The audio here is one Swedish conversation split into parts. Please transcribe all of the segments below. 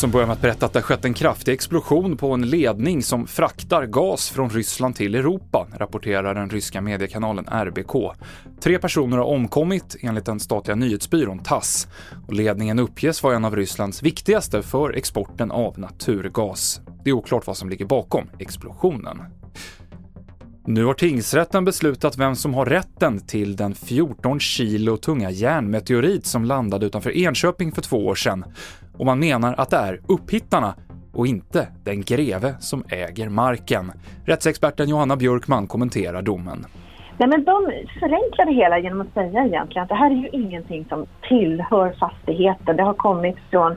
som börjar med att berätta att det skett en kraftig explosion på en ledning som fraktar gas från Ryssland till Europa, rapporterar den ryska mediekanalen RBK. Tre personer har omkommit enligt den statliga nyhetsbyrån TASS och ledningen uppges vara en av Rysslands viktigaste för exporten av naturgas. Det är oklart vad som ligger bakom explosionen. Nu har tingsrätten beslutat vem som har rätten till den 14 kilo tunga järnmeteorit som landade utanför Enköping för två år sedan och man menar att det är upphittarna och inte den greve som äger marken. Rättsexperten Johanna Björkman kommenterar domen. Nej, men de förenklar det hela genom att säga egentligen att det här är ju ingenting som tillhör fastigheten. Det har kommit från,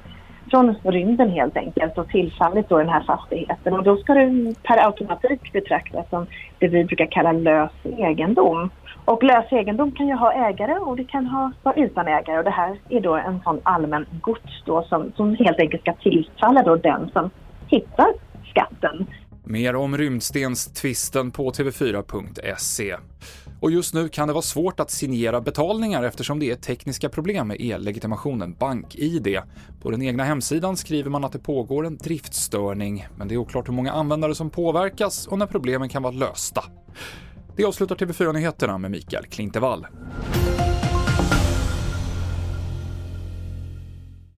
från rymden helt enkelt och tillfallit då den här fastigheten. Och då ska det per automatik betraktas som det vi brukar kalla lös egendom. Och lös egendom kan ju ha ägare och det kan ha, vara utan ägare och det här är då en sån allmän gods då som, som helt enkelt ska tillfalla då den som hittar skatten. Mer om rymdstenstvisten på tv4.se. Och just nu kan det vara svårt att signera betalningar eftersom det är tekniska problem med e-legitimationen BankID. På den egna hemsidan skriver man att det pågår en driftstörning, men det är oklart hur många användare som påverkas och när problemen kan vara lösta. Det avslutar TV4-nyheterna med Mikael Klintevall.